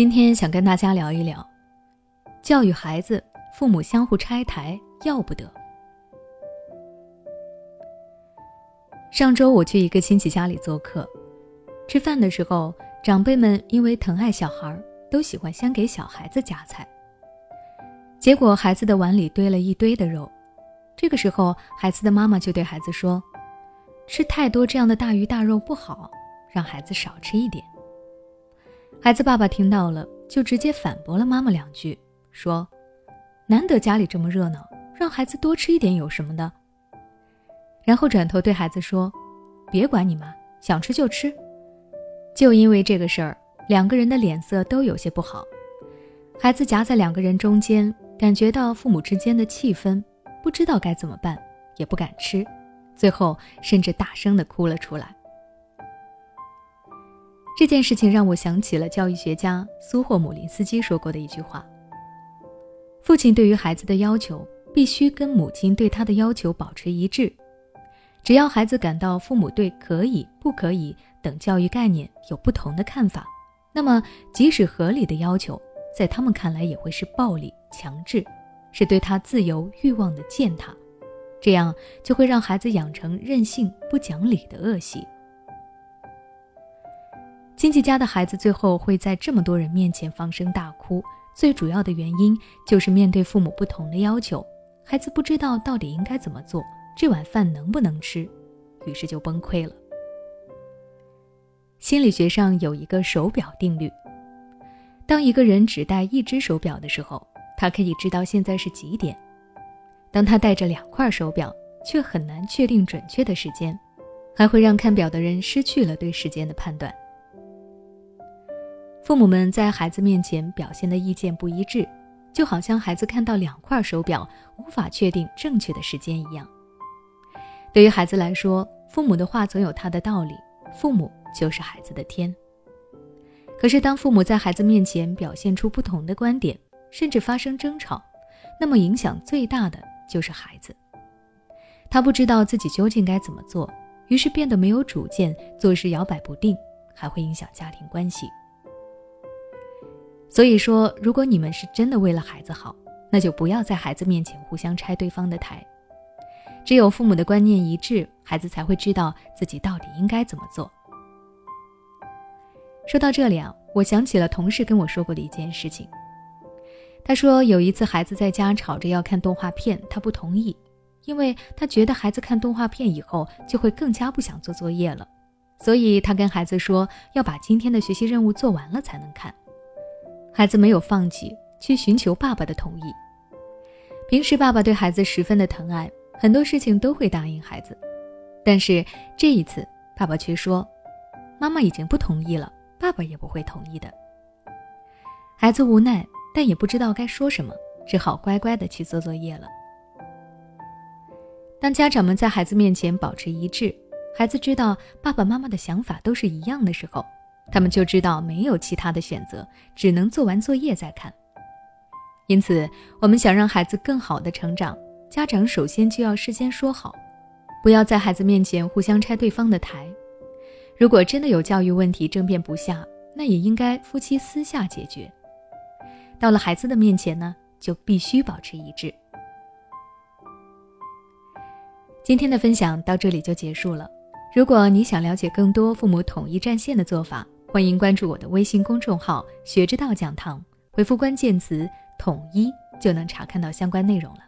今天想跟大家聊一聊，教育孩子，父母相互拆台要不得。上周我去一个亲戚家里做客，吃饭的时候，长辈们因为疼爱小孩，都喜欢先给小孩子夹菜。结果孩子的碗里堆了一堆的肉，这个时候孩子的妈妈就对孩子说：“吃太多这样的大鱼大肉不好，让孩子少吃一点。”孩子爸爸听到了，就直接反驳了妈妈两句，说：“难得家里这么热闹，让孩子多吃一点有什么的？”然后转头对孩子说：“别管你妈，想吃就吃。”就因为这个事儿，两个人的脸色都有些不好。孩子夹在两个人中间，感觉到父母之间的气氛，不知道该怎么办，也不敢吃，最后甚至大声的哭了出来。这件事情让我想起了教育学家苏霍姆林斯基说过的一句话：“父亲对于孩子的要求，必须跟母亲对他的要求保持一致。”只要孩子感到父母对可以、不可以等教育概念有不同的看法，那么即使合理的要求，在他们看来也会是暴力、强制，是对他自由欲望的践踏。这样就会让孩子养成任性、不讲理的恶习。亲戚家的孩子最后会在这么多人面前放声大哭，最主要的原因就是面对父母不同的要求，孩子不知道到底应该怎么做。这碗饭能不能吃？于是就崩溃了。心理学上有一个手表定律：当一个人只戴一只手表的时候，他可以知道现在是几点；当他戴着两块手表，却很难确定准确的时间，还会让看表的人失去了对时间的判断。父母们在孩子面前表现的意见不一致，就好像孩子看到两块手表无法确定正确的时间一样。对于孩子来说，父母的话总有他的道理，父母就是孩子的天。可是，当父母在孩子面前表现出不同的观点，甚至发生争吵，那么影响最大的就是孩子。他不知道自己究竟该怎么做，于是变得没有主见，做事摇摆不定，还会影响家庭关系。所以说，如果你们是真的为了孩子好，那就不要在孩子面前互相拆对方的台。只有父母的观念一致，孩子才会知道自己到底应该怎么做。说到这里啊，我想起了同事跟我说过的一件事情。他说有一次孩子在家吵着要看动画片，他不同意，因为他觉得孩子看动画片以后就会更加不想做作业了，所以他跟孩子说要把今天的学习任务做完了才能看。孩子没有放弃，去寻求爸爸的同意。平时爸爸对孩子十分的疼爱。很多事情都会答应孩子，但是这一次，爸爸却说：“妈妈已经不同意了，爸爸也不会同意的。”孩子无奈，但也不知道该说什么，只好乖乖的去做作业了。当家长们在孩子面前保持一致，孩子知道爸爸妈妈的想法都是一样的时候，他们就知道没有其他的选择，只能做完作业再看。因此，我们想让孩子更好的成长。家长首先就要事先说好，不要在孩子面前互相拆对方的台。如果真的有教育问题争辩不下，那也应该夫妻私下解决。到了孩子的面前呢，就必须保持一致。今天的分享到这里就结束了。如果你想了解更多父母统一战线的做法，欢迎关注我的微信公众号“学之道讲堂”，回复关键词“统一”就能查看到相关内容了。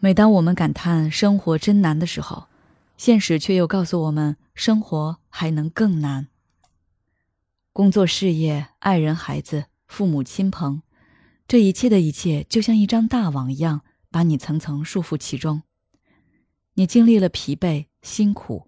每当我们感叹生活真难的时候，现实却又告诉我们，生活还能更难。工作、事业、爱人、孩子、父母亲朋，这一切的一切，就像一张大网一样，把你层层束缚其中。你经历了疲惫、辛苦、